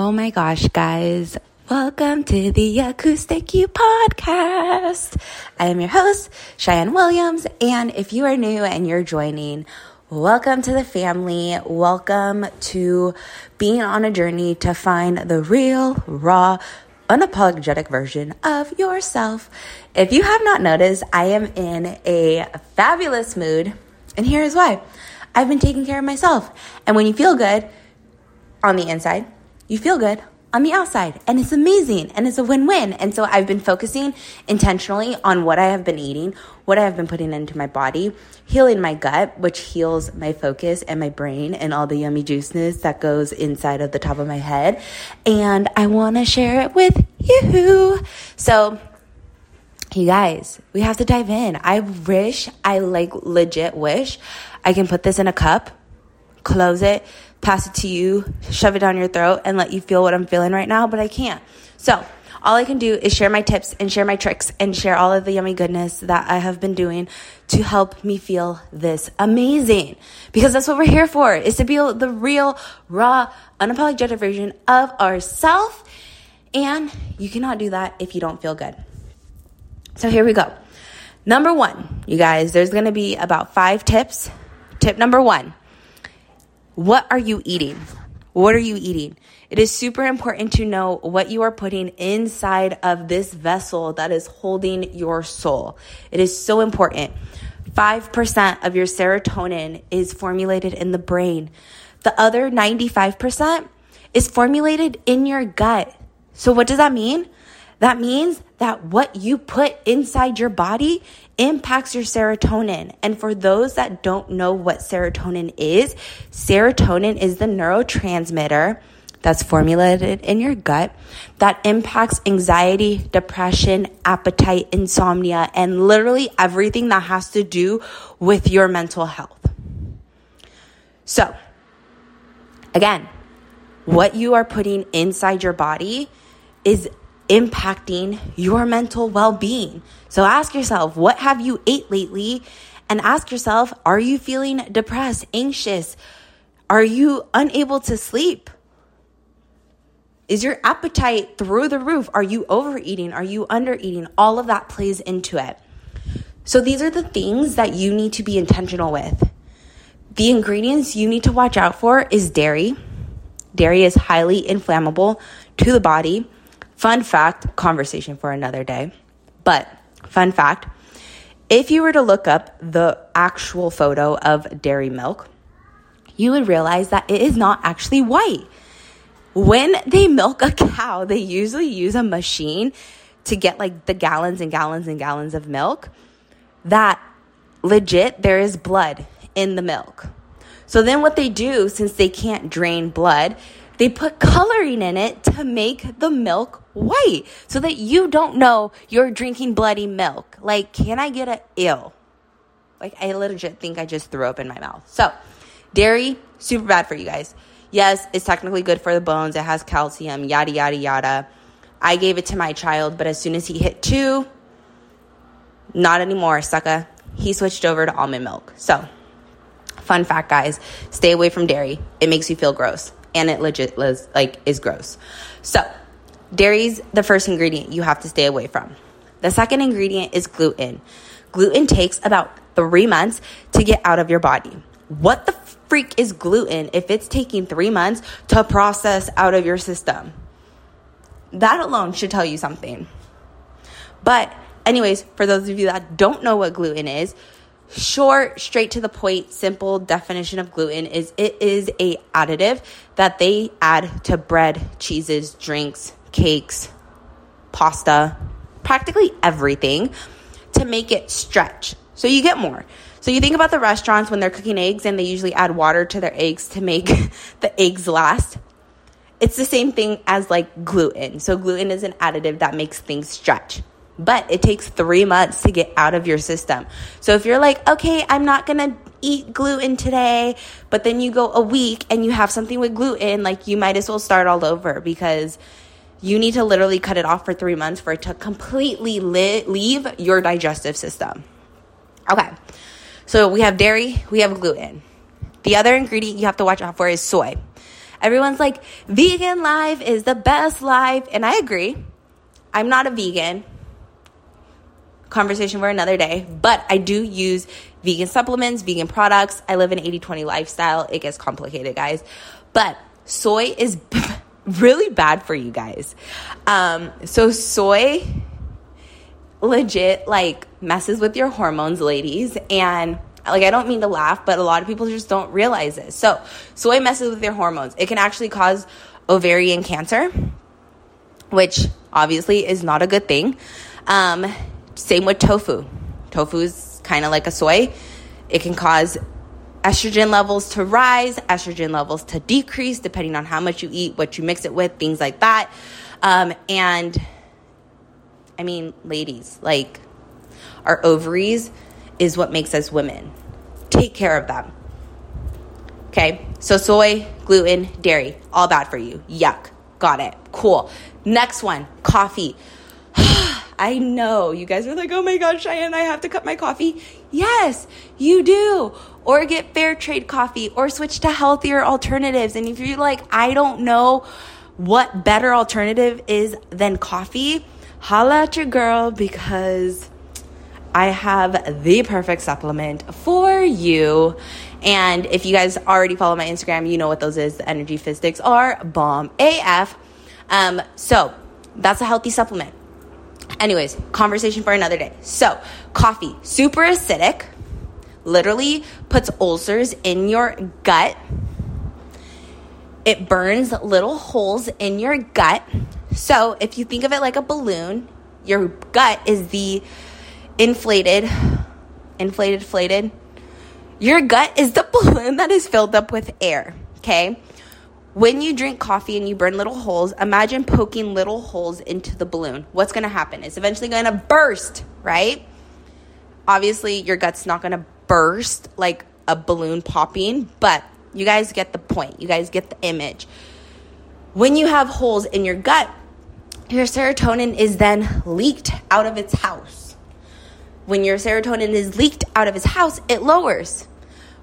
Oh my gosh, guys. Welcome to the Acoustic You podcast. I am your host, Cheyenne Williams. And if you are new and you're joining, welcome to the family. Welcome to being on a journey to find the real, raw, unapologetic version of yourself. If you have not noticed, I am in a fabulous mood. And here's why I've been taking care of myself. And when you feel good on the inside, you feel good on the outside. And it's amazing. And it's a win-win. And so i've been focusing intentionally on what i have been eating what i have been putting into my body healing my gut which heals my focus and my brain and all the yummy juiceness that goes inside of the top of my head. And i want to share it with you. So you guys we have to dive in. I wish i like legit wish i can put this in a cup close it pass it to you, shove it down your throat, and let you feel what I'm feeling right now, but I can't. So, all I can do is share my tips and share my tricks and share all of the yummy goodness that I have been doing to help me feel this amazing. Because that's what we're here for, is to be the real, raw, unapologetic version of ourselves. And you cannot do that if you don't feel good. So here we go. Number one, you guys, there's gonna be about five tips. Tip number one what are you eating? What are you eating? It is super important to know what you are putting inside of this vessel that is holding your soul. It is so important. 5% of your serotonin is formulated in the brain. The other 95% is formulated in your gut. So what does that mean? That means that what you put inside your body impacts your serotonin. And for those that don't know what serotonin is, serotonin is the neurotransmitter that's formulated in your gut that impacts anxiety, depression, appetite, insomnia, and literally everything that has to do with your mental health. So, again, what you are putting inside your body is impacting your mental well being. So ask yourself, what have you ate lately? And ask yourself, are you feeling depressed, anxious? Are you unable to sleep? Is your appetite through the roof? Are you overeating? Are you undereating? All of that plays into it. So these are the things that you need to be intentional with. The ingredients you need to watch out for is dairy. Dairy is highly inflammable to the body. Fun fact, conversation for another day. But fun fact, if you were to look up the actual photo of dairy milk, you would realize that it is not actually white. When they milk a cow, they usually use a machine to get like the gallons and gallons and gallons of milk that legit there is blood in the milk. So then what they do since they can't drain blood they put coloring in it to make the milk white so that you don't know you're drinking bloody milk. Like, can I get a ill? Like, I legit think I just threw up in my mouth. So, dairy, super bad for you guys. Yes, it's technically good for the bones. It has calcium, yada, yada, yada. I gave it to my child, but as soon as he hit two, not anymore, sucker. He switched over to almond milk. So, fun fact, guys, stay away from dairy. It makes you feel gross and it legit was like is gross. So, dairy's the first ingredient you have to stay away from. The second ingredient is gluten. Gluten takes about 3 months to get out of your body. What the freak is gluten if it's taking 3 months to process out of your system? That alone should tell you something. But anyways, for those of you that don't know what gluten is, short straight to the point simple definition of gluten is it is a additive that they add to bread cheeses drinks cakes pasta practically everything to make it stretch. So you get more. So you think about the restaurants when they're cooking eggs and they usually add water to their eggs to make the eggs last. It's the same thing as like gluten. So gluten is an additive that makes things stretch but it takes three months to get out of your system. So if you're like, okay, I'm not gonna eat gluten today, but then you go a week and you have something with gluten, like you might as well start all over because you need to literally cut it off for three months for it to completely li- leave your digestive system. Okay, so we have dairy, we have gluten. The other ingredient you have to watch out for is soy. Everyone's like, vegan life is the best life. And I agree. I'm not a vegan. Conversation for another day. But I do use vegan supplements, vegan products. I live an 80 20 lifestyle. It gets complicated, guys. But soy is really bad for you guys. Um, so, soy legit like messes with your hormones, ladies. And like, I don't mean to laugh, but a lot of people just don't realize this. So, soy messes with your hormones. It can actually cause ovarian cancer, which obviously is not a good thing. Um, same with tofu. Tofu is kind of like a soy. It can cause estrogen levels to rise, estrogen levels to decrease, depending on how much you eat, what you mix it with, things like that. Um, and I mean, ladies, like our ovaries is what makes us women. Take care of them. Okay, so soy, gluten, dairy, all bad for you. Yuck. Got it. Cool. Next one coffee. I know you guys are like, oh my God, Cheyenne, I have to cut my coffee. Yes, you do. Or get fair trade coffee or switch to healthier alternatives. And if you're like, I don't know what better alternative is than coffee, holla at your girl because I have the perfect supplement for you. And if you guys already follow my Instagram, you know what those is. The energy sticks are bomb AF. Um, so that's a healthy supplement. Anyways, conversation for another day. So, coffee, super acidic, literally puts ulcers in your gut. It burns little holes in your gut. So, if you think of it like a balloon, your gut is the inflated, inflated, inflated. Your gut is the balloon that is filled up with air, okay? When you drink coffee and you burn little holes, imagine poking little holes into the balloon. What's going to happen? It's eventually going to burst, right? Obviously, your gut's not going to burst like a balloon popping, but you guys get the point. You guys get the image. When you have holes in your gut, your serotonin is then leaked out of its house. When your serotonin is leaked out of its house, it lowers.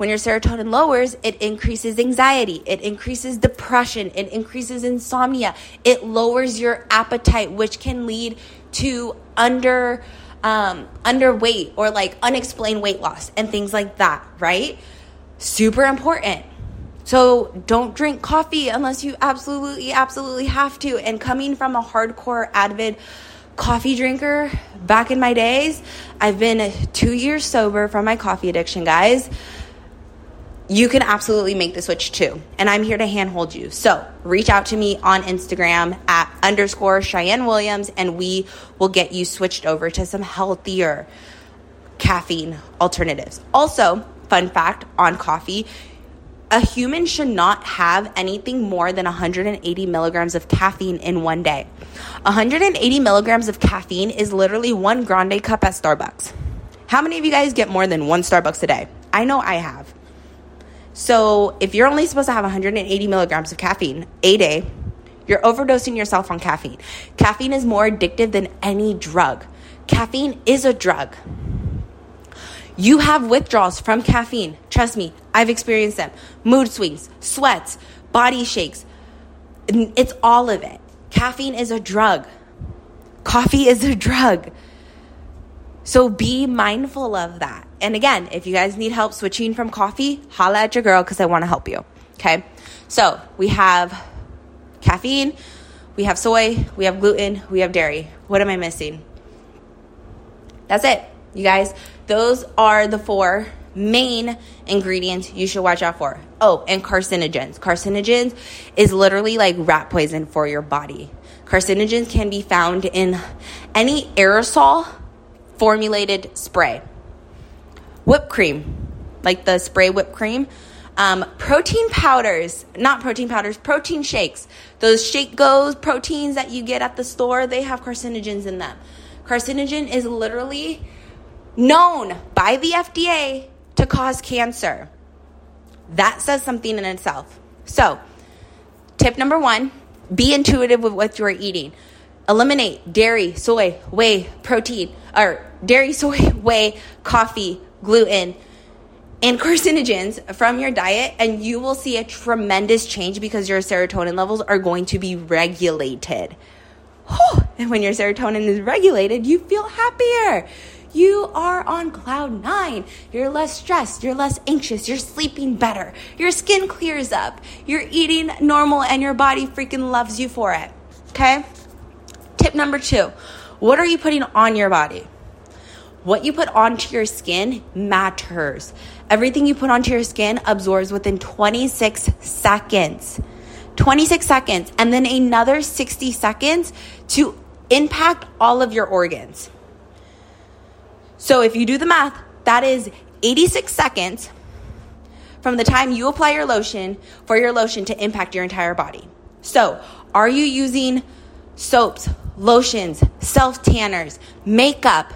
When your serotonin lowers, it increases anxiety, it increases depression, it increases insomnia, it lowers your appetite, which can lead to under um, underweight or like unexplained weight loss and things like that, right? Super important. So don't drink coffee unless you absolutely, absolutely have to. And coming from a hardcore avid coffee drinker back in my days, I've been two years sober from my coffee addiction, guys you can absolutely make the switch too. And I'm here to handhold you. So reach out to me on Instagram at underscore Cheyenne Williams and we will get you switched over to some healthier caffeine alternatives. Also, fun fact on coffee, a human should not have anything more than 180 milligrams of caffeine in one day. 180 milligrams of caffeine is literally one grande cup at Starbucks. How many of you guys get more than one Starbucks a day? I know I have. So if you're only supposed to have 180 milligrams of caffeine a day, you're overdosing yourself on caffeine. Caffeine is more addictive than any drug. Caffeine is a drug. You have withdrawals from caffeine. Trust me, I've experienced them. Mood swings, sweats, body shakes. It's all of it. Caffeine is a drug. Coffee is a drug. So be mindful of that. And again, if you guys need help switching from coffee, holla at your girl because I want to help you. Okay. So we have caffeine, we have soy, we have gluten, we have dairy. What am I missing? That's it, you guys. Those are the four main ingredients you should watch out for. Oh, and carcinogens. Carcinogens is literally like rat poison for your body. Carcinogens can be found in any aerosol formulated spray. Whipped cream, like the spray whipped cream. Um, protein powders, not protein powders, protein shakes. Those shake goes proteins that you get at the store, they have carcinogens in them. Carcinogen is literally known by the FDA to cause cancer. That says something in itself. So, tip number one be intuitive with what you are eating. Eliminate dairy, soy, whey, protein, or dairy, soy, whey, coffee, gluten. and carcinogens from your diet, and you will see a tremendous change because your serotonin levels are going to be regulated. And when your serotonin is regulated, you feel happier. You are on cloud nine. You're less stressed. You're less anxious. You're sleeping better. Your skin clears up. You're eating normal, and your body freaking loves you for it. Okay? Tip number two what are you putting on your body? What you put onto your skin matters. Everything you put onto your skin absorbs within 26 seconds. 26 seconds, and then another 60 seconds to impact all of your organs. So if you do the math, that is 86 seconds from the time you apply your lotion for your lotion to impact your entire body. So, are you using soaps, lotions, self tanners, makeup,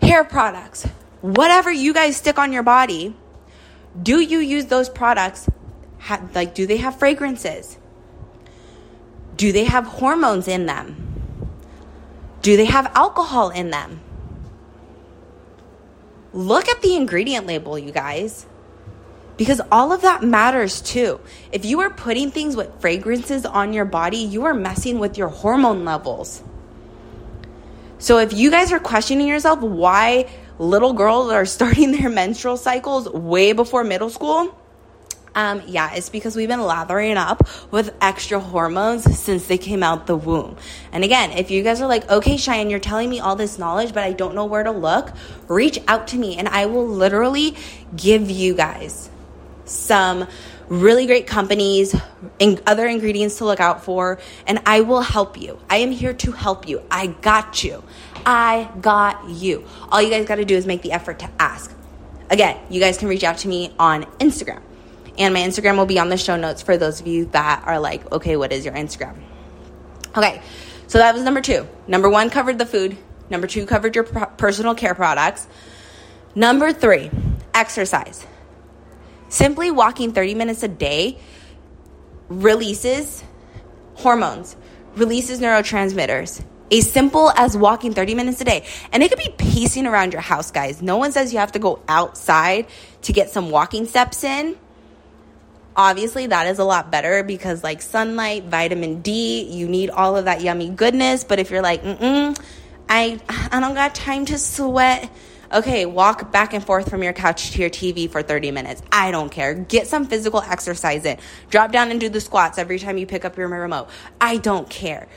hair products, whatever you guys stick on your body? Do you use those products? Like, do they have fragrances? Do they have hormones in them? Do they have alcohol in them? Look at the ingredient label, you guys. Because all of that matters too. If you are putting things with fragrances on your body, you are messing with your hormone levels. So if you guys are questioning yourself why little girls are starting their menstrual cycles way before middle school, um, yeah, it's because we've been lathering up with extra hormones since they came out the womb. And again, if you guys are like, okay, Cheyenne, you're telling me all this knowledge, but I don't know where to look, reach out to me and I will literally give you guys some really great companies and other ingredients to look out for, and I will help you. I am here to help you. I got you. I got you. All you guys got to do is make the effort to ask. Again, you guys can reach out to me on Instagram and my Instagram will be on the show notes for those of you that are like, okay, what is your Instagram? Okay, so that was number two. Number one covered the food, number two covered your personal care products. Number three, exercise. Simply walking 30 minutes a day releases hormones, releases neurotransmitters. As simple as walking 30 minutes a day. And it could be pacing around your house, guys. No one says you have to go outside to get some walking steps in obviously that is a lot better because like sunlight vitamin d you need all of that yummy goodness but if you're like mm i i don't got time to sweat okay walk back and forth from your couch to your tv for 30 minutes i don't care get some physical exercise in drop down and do the squats every time you pick up your remote i don't care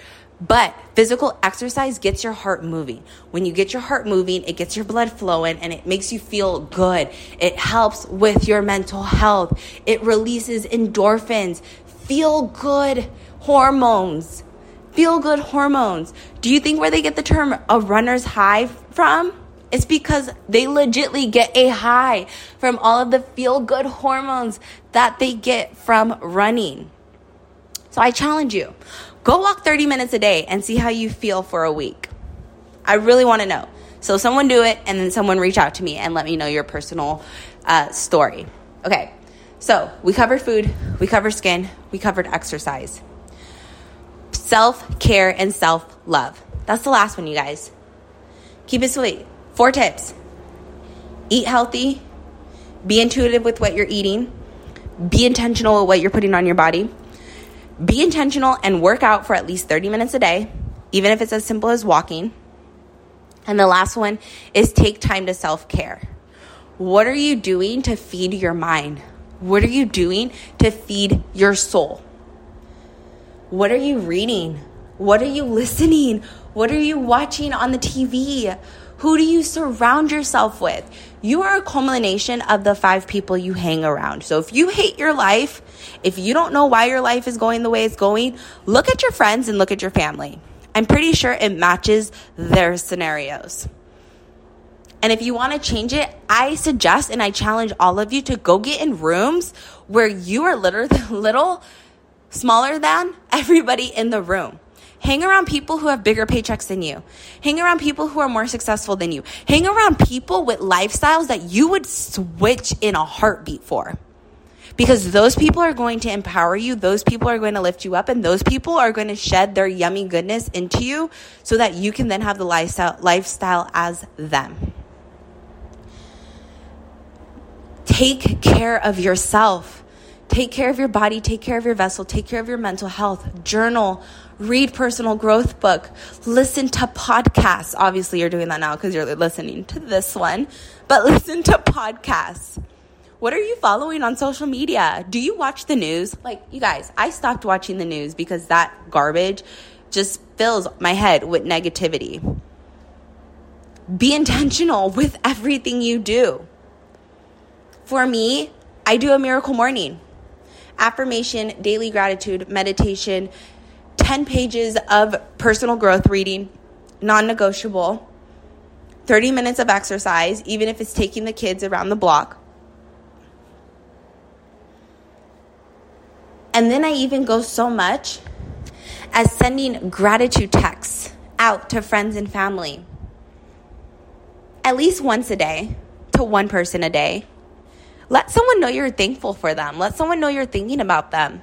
but physical exercise gets your heart moving. When you get your heart moving, it gets your blood flowing and it makes you feel good. It helps with your mental health. It releases endorphins, feel good hormones. Feel good hormones. Do you think where they get the term a runner's high from? It's because they legitly get a high from all of the feel good hormones that they get from running. So I challenge you Go walk 30 minutes a day and see how you feel for a week. I really want to know. So, someone do it and then someone reach out to me and let me know your personal uh, story. Okay, so we covered food, we covered skin, we covered exercise. Self care and self love. That's the last one, you guys. Keep it sweet. Four tips eat healthy, be intuitive with what you're eating, be intentional with what you're putting on your body be intentional and work out for at least 30 minutes a day, even if it's as simple as walking. And the last one is take time to self care. What are you doing to feed your mind? What are you doing to feed your soul? What are you reading? What are you listening? What are you watching on the TV? Who do you surround yourself with? You are a culmination of the five people you hang around. So if you hate your life, if you don't know why your life is going the way it's going, look at your friends and look at your family. I'm pretty sure it matches their scenarios. And if you want to change it, I suggest and I challenge all of you to go get in rooms where you are literally little smaller than everybody in the room. Hang around people who have bigger paychecks than you. Hang around people who are more successful than you. Hang around people with lifestyles that you would switch in a heartbeat for. Because those people are going to empower you, those people are going to lift you up, and those people are going to shed their yummy goodness into you so that you can then have the lifestyle, lifestyle as them. Take care of yourself. Take care of your body, take care of your vessel, take care of your mental health. Journal, read personal growth book, listen to podcasts. Obviously, you're doing that now because you're listening to this one, but listen to podcasts. What are you following on social media? Do you watch the news? Like, you guys, I stopped watching the news because that garbage just fills my head with negativity. Be intentional with everything you do. For me, I do a miracle morning. Affirmation, daily gratitude, meditation, 10 pages of personal growth reading, non negotiable, 30 minutes of exercise, even if it's taking the kids around the block. And then I even go so much as sending gratitude texts out to friends and family at least once a day to one person a day. Let someone know you're thankful for them. Let someone know you're thinking about them.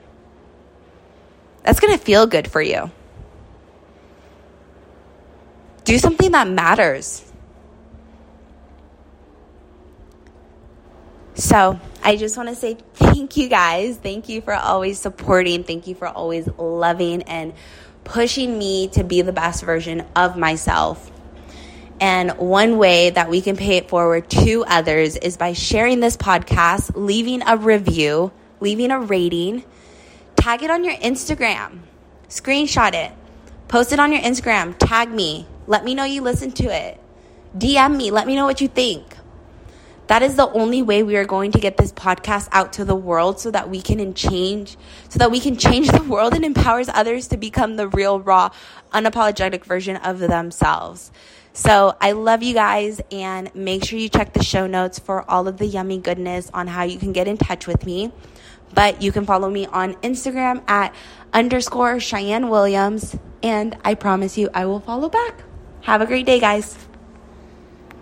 That's going to feel good for you. Do something that matters. So, I just want to say thank you guys. Thank you for always supporting. Thank you for always loving and pushing me to be the best version of myself. And one way that we can pay it forward to others is by sharing this podcast, leaving a review, leaving a rating, tag it on your Instagram, screenshot it, post it on your Instagram, tag me, let me know you listened to it, DM me, let me know what you think. That is the only way we are going to get this podcast out to the world so that we can change so that we can change the world and empowers others to become the real raw unapologetic version of themselves. So I love you guys and make sure you check the show notes for all of the yummy goodness on how you can get in touch with me. But you can follow me on Instagram at underscore Cheyenne Williams and I promise you I will follow back. Have a great day, guys.